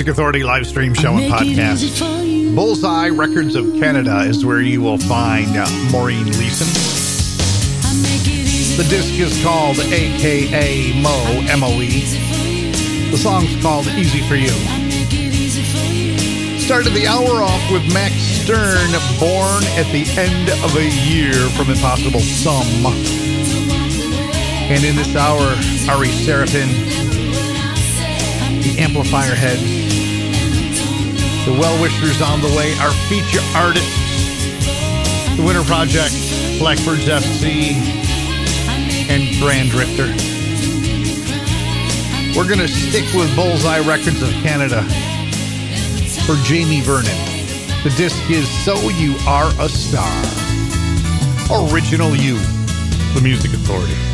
Music Authority live stream show and podcast. Bullseye Records of Canada is where you will find uh, Maureen Leeson. The disc is called AKA Mo MOE. The song's called Easy for You. Started the hour off with Max Stern, Born at the End of a Year from Impossible Sum. And in this hour, Ari Seraphin, the amplifier head the Well Wishers on the way, our feature artists, The Winter Project, Blackbirds FC, and Brand Drifter. We're going to stick with Bullseye Records of Canada for Jamie Vernon. The disc is So You Are a Star. Original You, the Music Authority.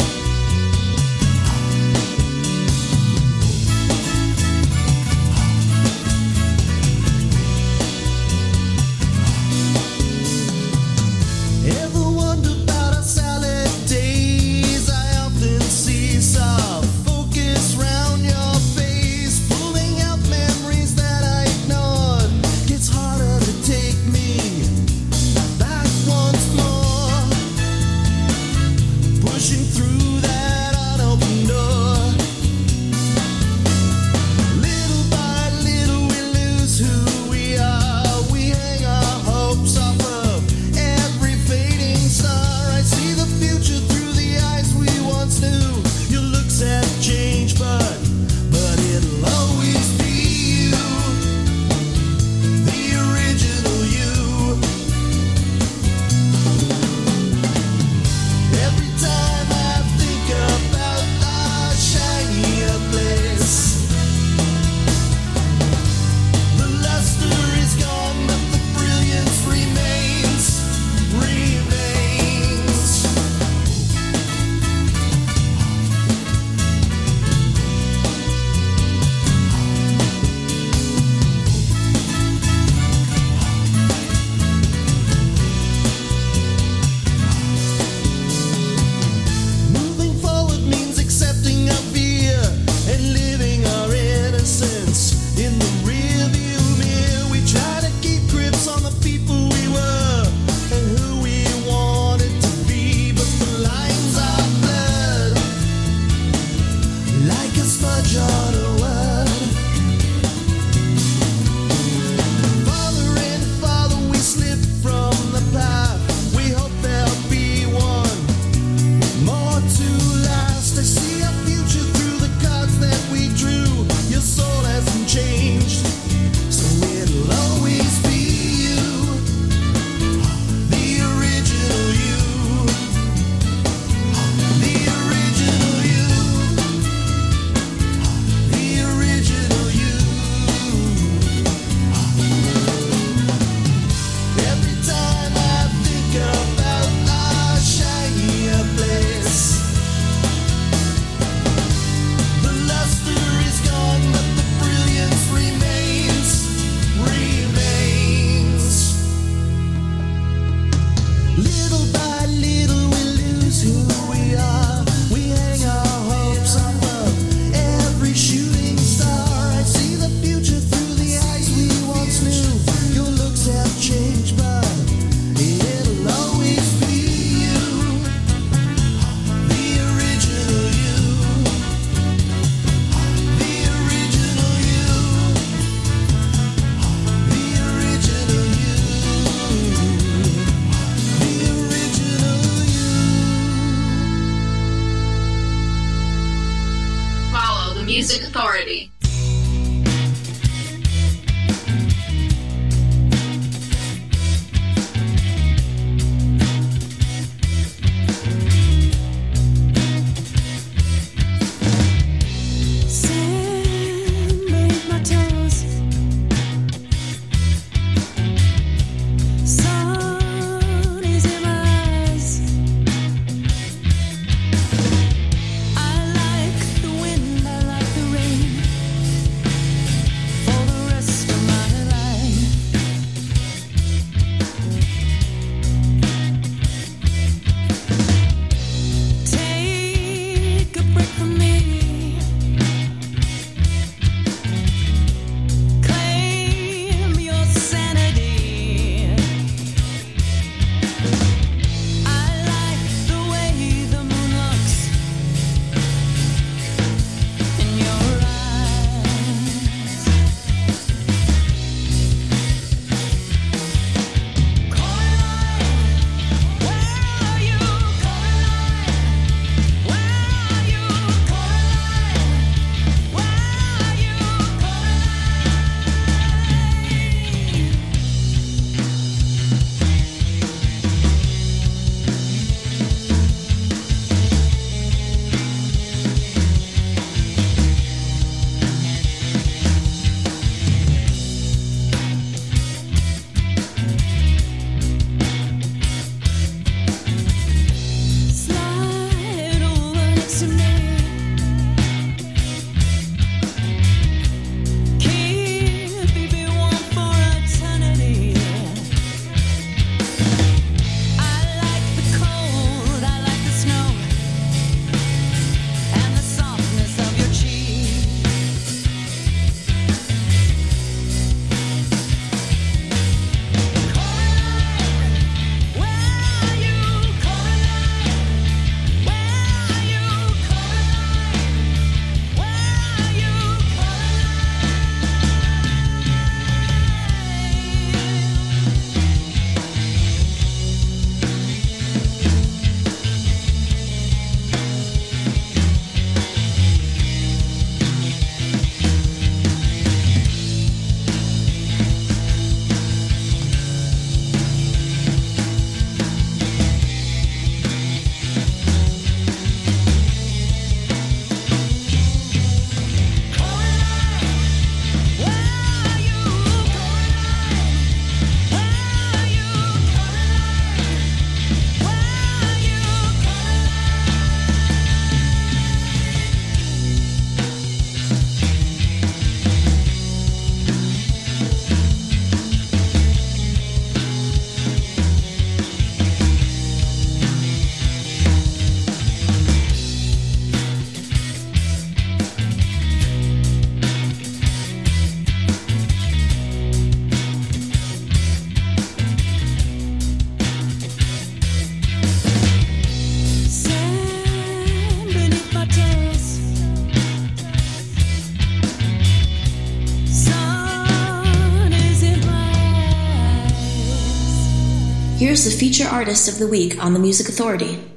Here's the feature artist of the week on the Music Authority.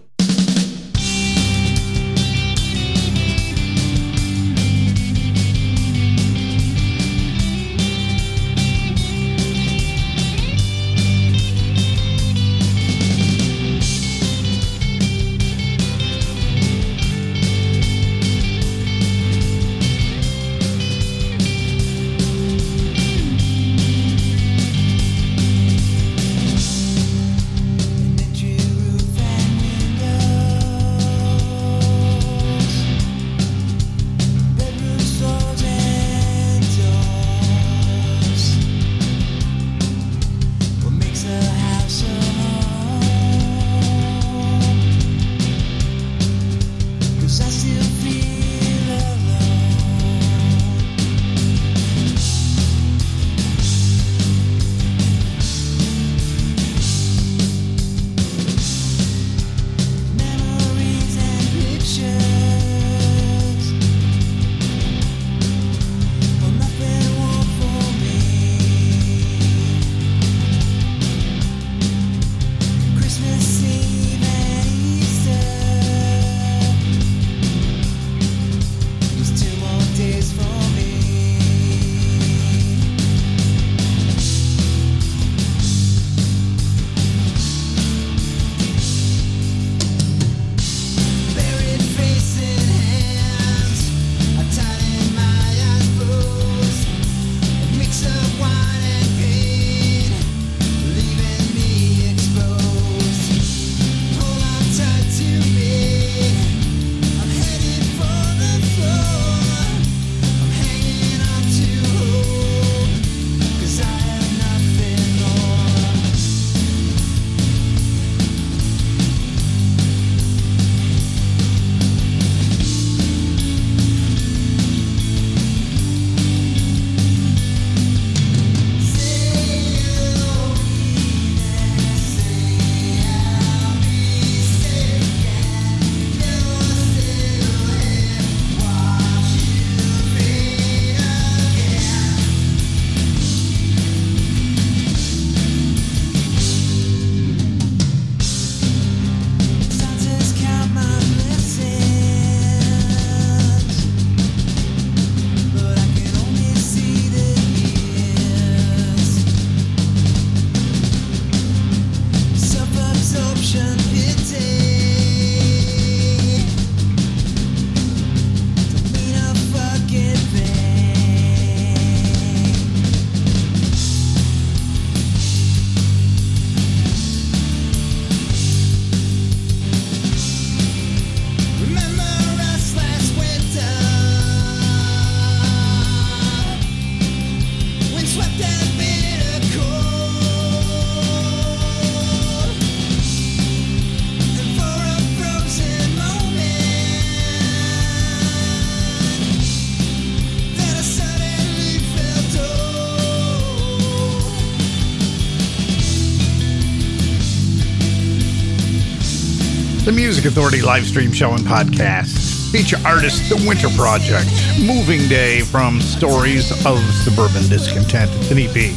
Music Authority live stream show and podcast. Feature artist The Winter Project. Moving Day from Stories of Suburban Discontent. It's an EP.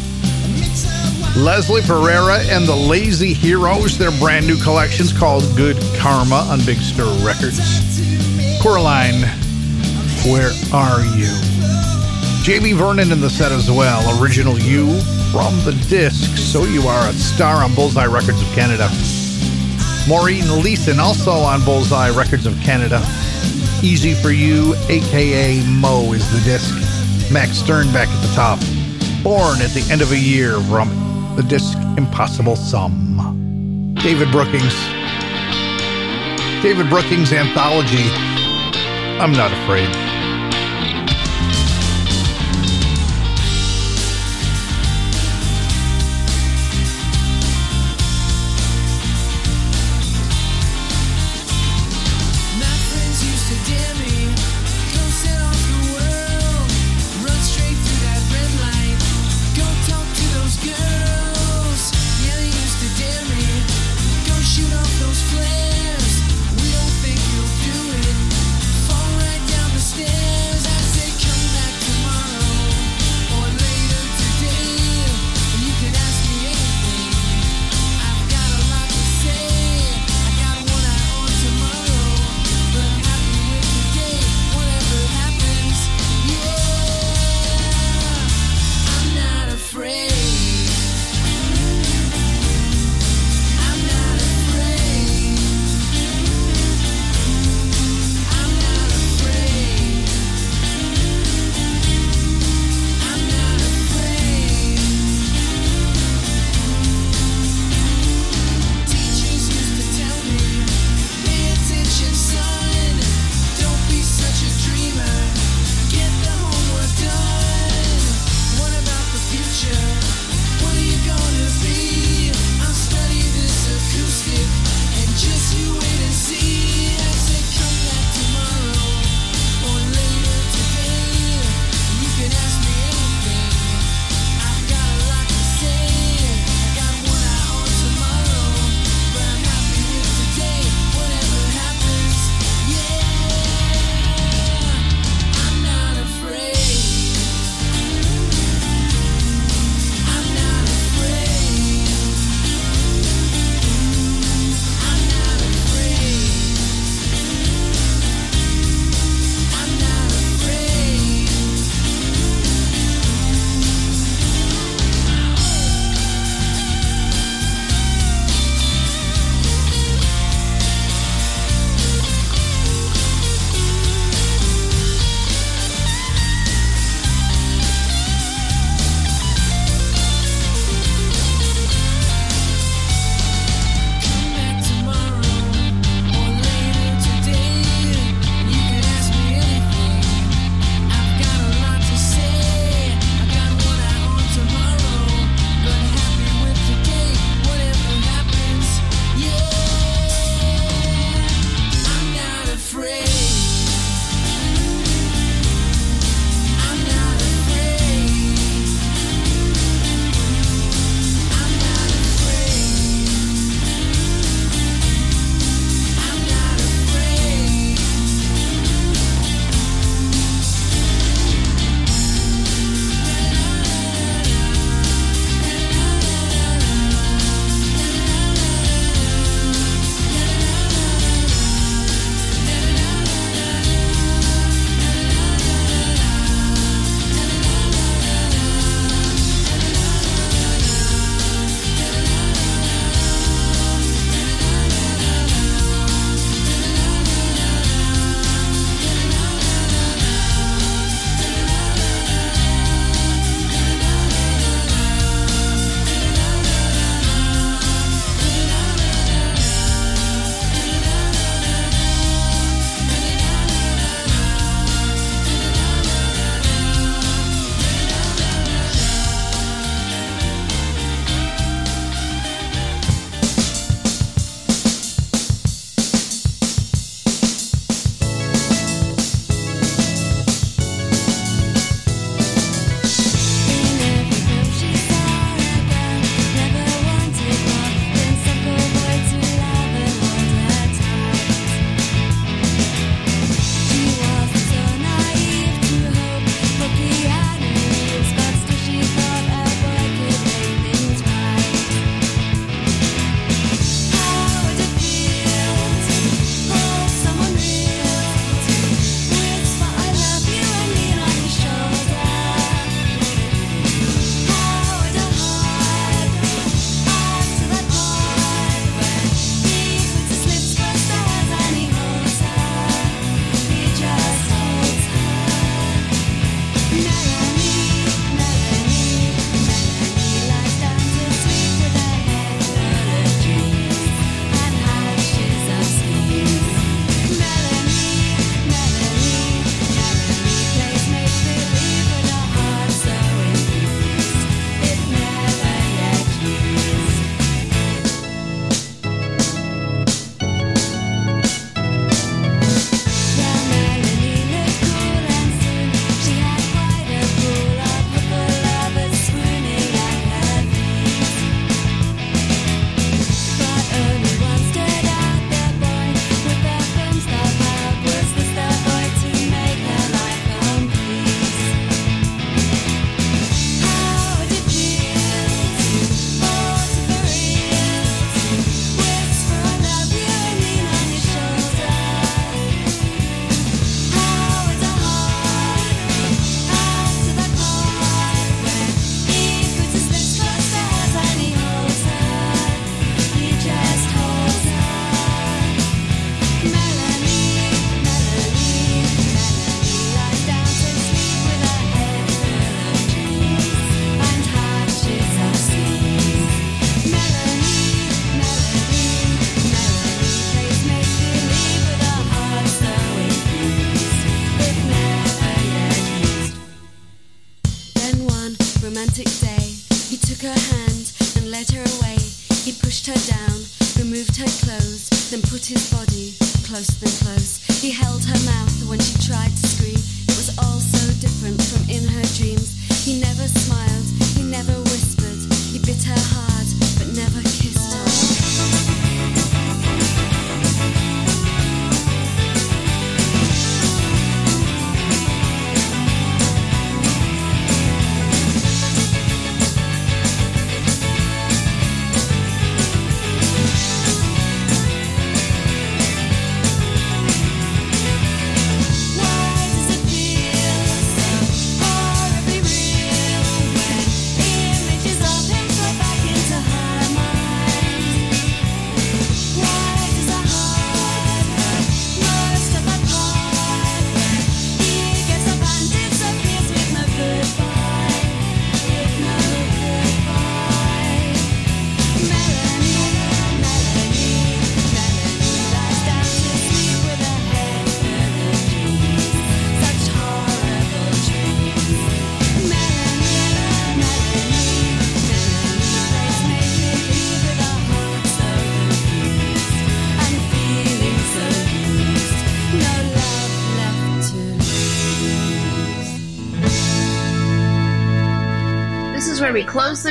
Leslie Pereira and the Lazy Heroes, their brand new collections called Good Karma on Big Stir Records. Coraline, Where Are You? Jamie Vernon in the set as well. Original You from the disc. So You Are a Star on Bullseye Records of Canada. Maureen Leeson, also on Bullseye Records of Canada. Easy for You, aka Mo, is the disc. Max Stern back at the top. Born at the end of a year from the disc Impossible Sum. David Brookings. David Brookings Anthology. I'm not afraid.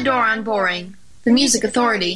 door on boring. The Music Authority.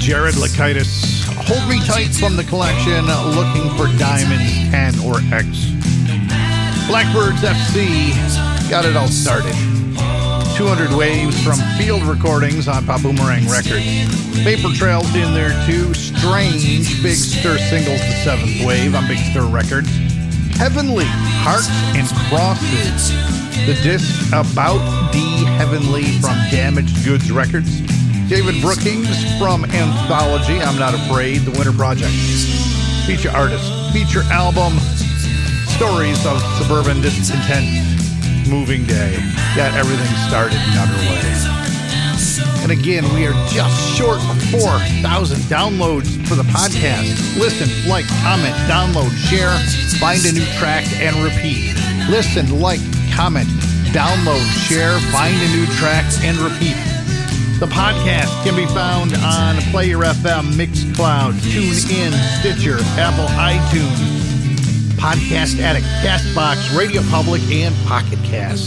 Jared Lakaitis. Hold Me Tight from the collection Looking for Diamonds 10 or X. Blackbirds FC got it all started. 200 Waves from Field Recordings on Pop Boomerang Records. Paper Trails in there too. Strange Big Stir singles, The Seventh Wave on Big Stir Records. Heavenly Hearts and Crosses. The disc About the Heavenly from Damaged Goods Records. David Brookings from Anthology I'm Not Afraid, The Winter Project. Feature artist, feature album, Stories of Suburban Discontent, Moving Day. Got everything started and underway. And again, we are just short of 4,000 downloads for the podcast. Listen, like, comment, download, share, find a new track, and repeat. Listen, like, comment, download, share, find a new track, and repeat. The podcast can be found on Player FM, Mixcloud, TuneIn, Stitcher, Apple iTunes, Podcast Addict, Castbox, Radio Public, and Pocket Cast.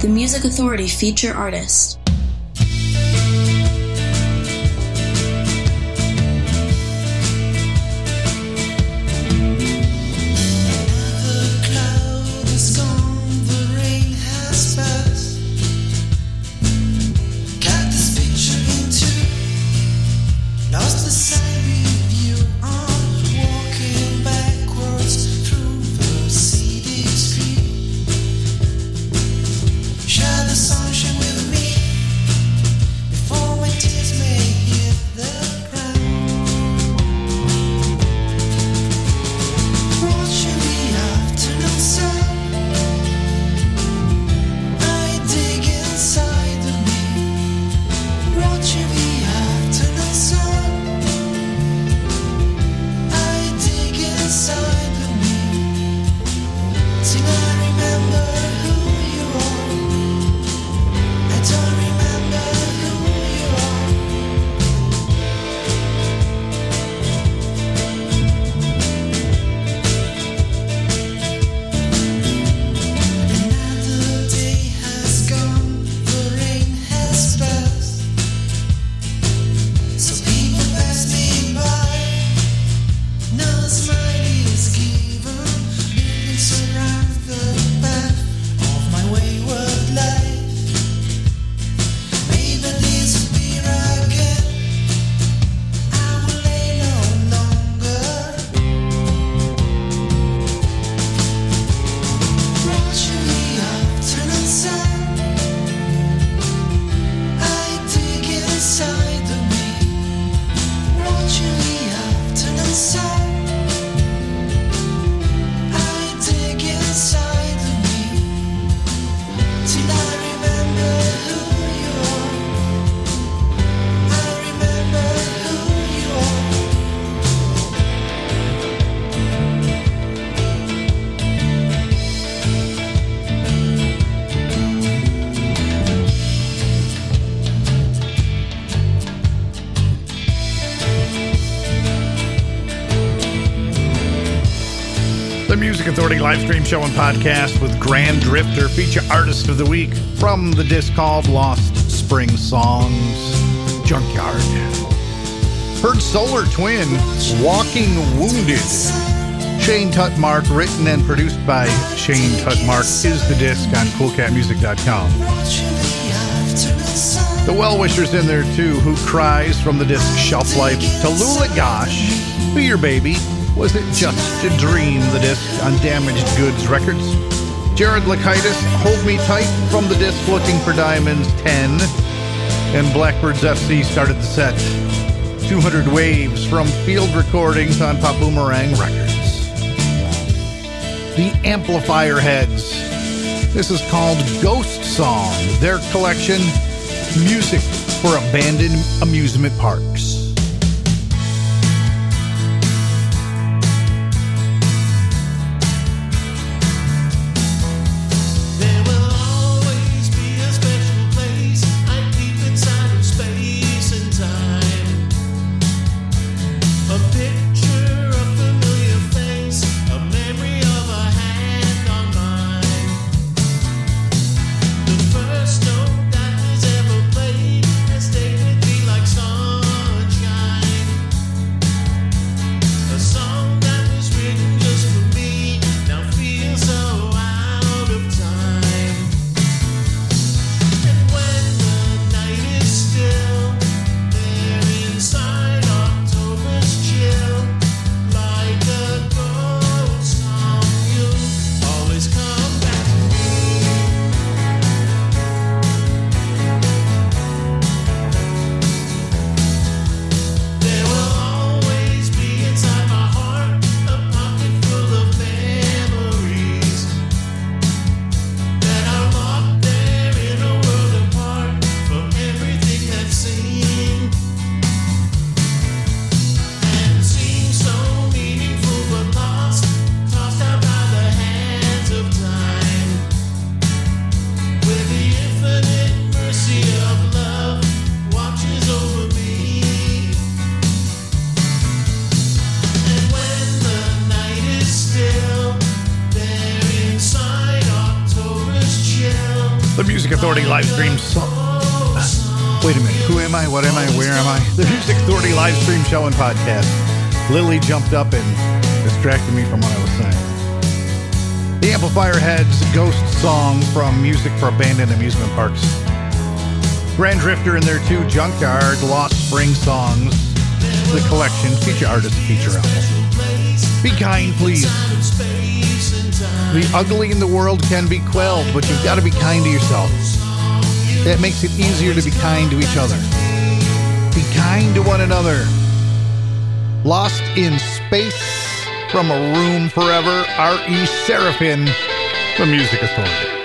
The Music Authority feature artist. Live stream show and podcast with Grand Drifter, feature artist of the week from the disc called Lost Spring Songs, Junkyard. Heard Solar Twin, Walking Wounded. Shane Tutmarc, written and produced by Shane Tutmarc, is the disc on coolcatmusic.com. The well wishers in there too, who cries from the disc Shelf Life to Lula Gosh, Be Your Baby, Was It Just a Dream, the disc on Damaged Goods Records. Jared Lakaitis, Hold Me Tight from the disc Looking for Diamonds 10. And Blackbirds FC started the set. 200 Waves from Field Recordings on Pop Boomerang Records. The Amplifier Heads. This is called Ghost Song, their collection, Music for Abandoned Amusement Parks. Podcast. Lily jumped up and distracted me from what I was saying. The Amplifier Heads Ghost Song from Music for Abandoned Amusement Parks. Grand Drifter and their two Junkyard, Lost Spring Songs. The collection, feature artist, feature album. Be kind, please. The ugly in the world can be quelled, but you've got to be kind to yourself. That makes it easier to be kind to each other. Be kind to one another. Lost in Space from a Room Forever, R.E. Seraphin, the Music Authority.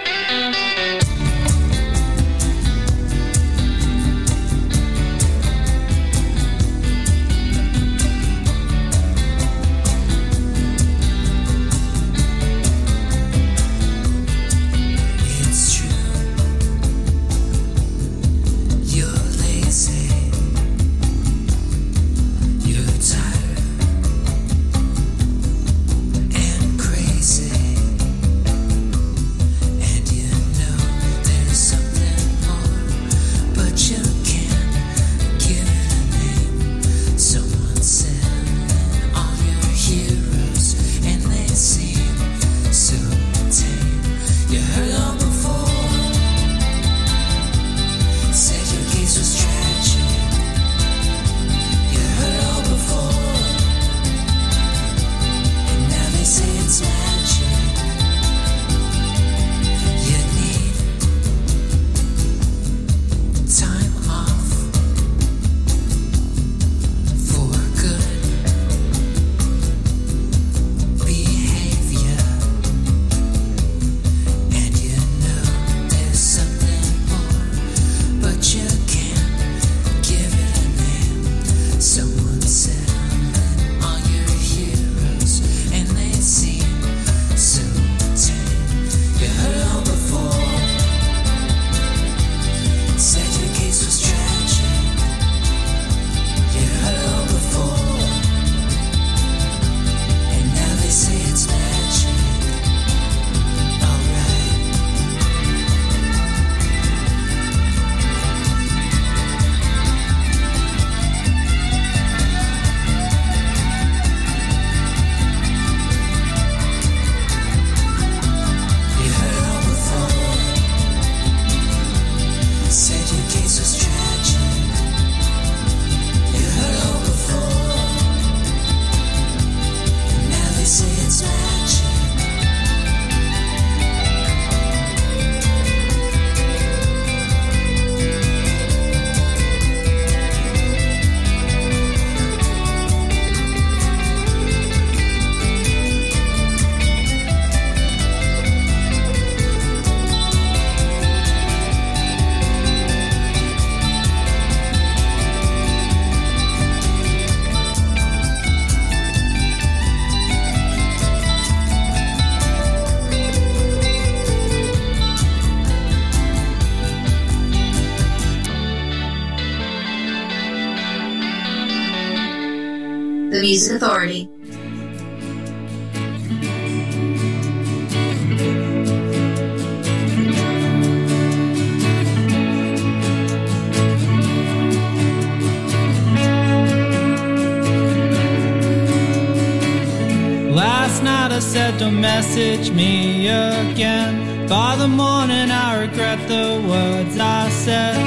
By the morning I regret the words I said.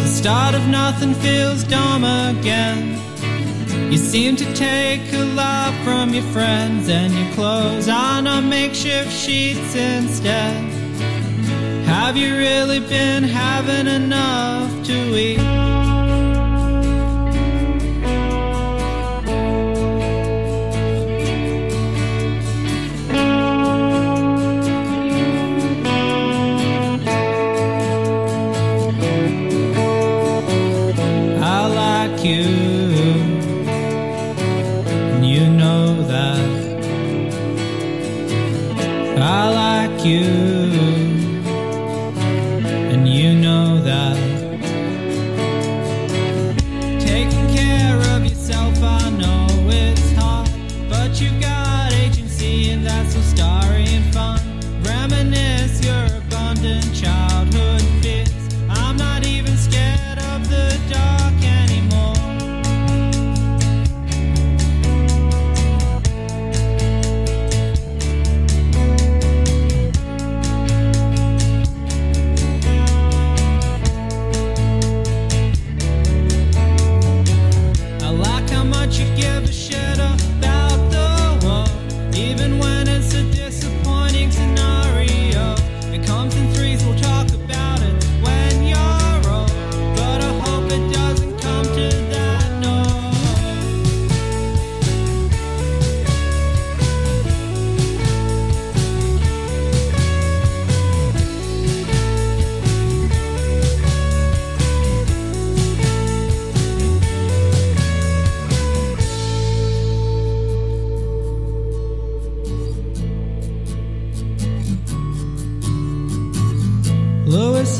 The start of nothing feels dumb again. You seem to take a lot from your friends and your clothes on a makeshift sheets instead. Have you really been having enough to eat? You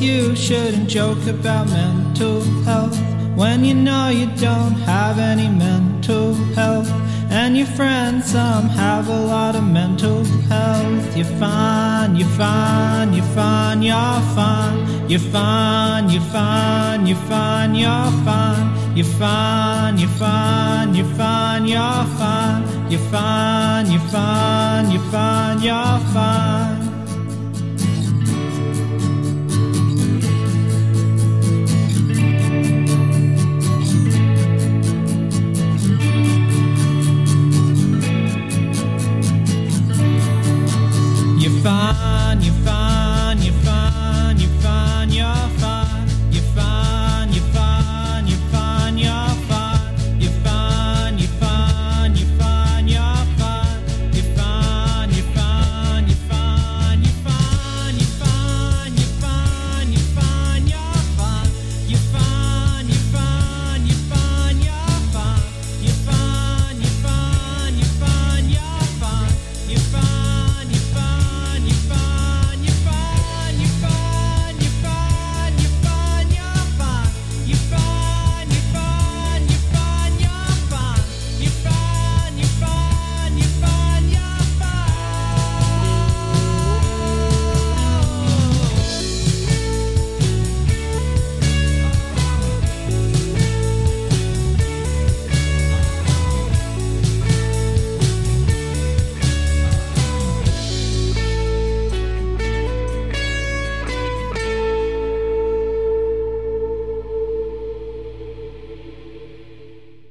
You shouldn't joke about mental health when you know you don't have any mental health. And your friends, some have a lot of mental health. You're fine, you're fine, you're fine, you're fine. You're fine, you're fine, you're fine, you're fine. You're fine, you're fine, you're fine, you're fine. You're fine, you're fine, you're fine, you're fine. find you.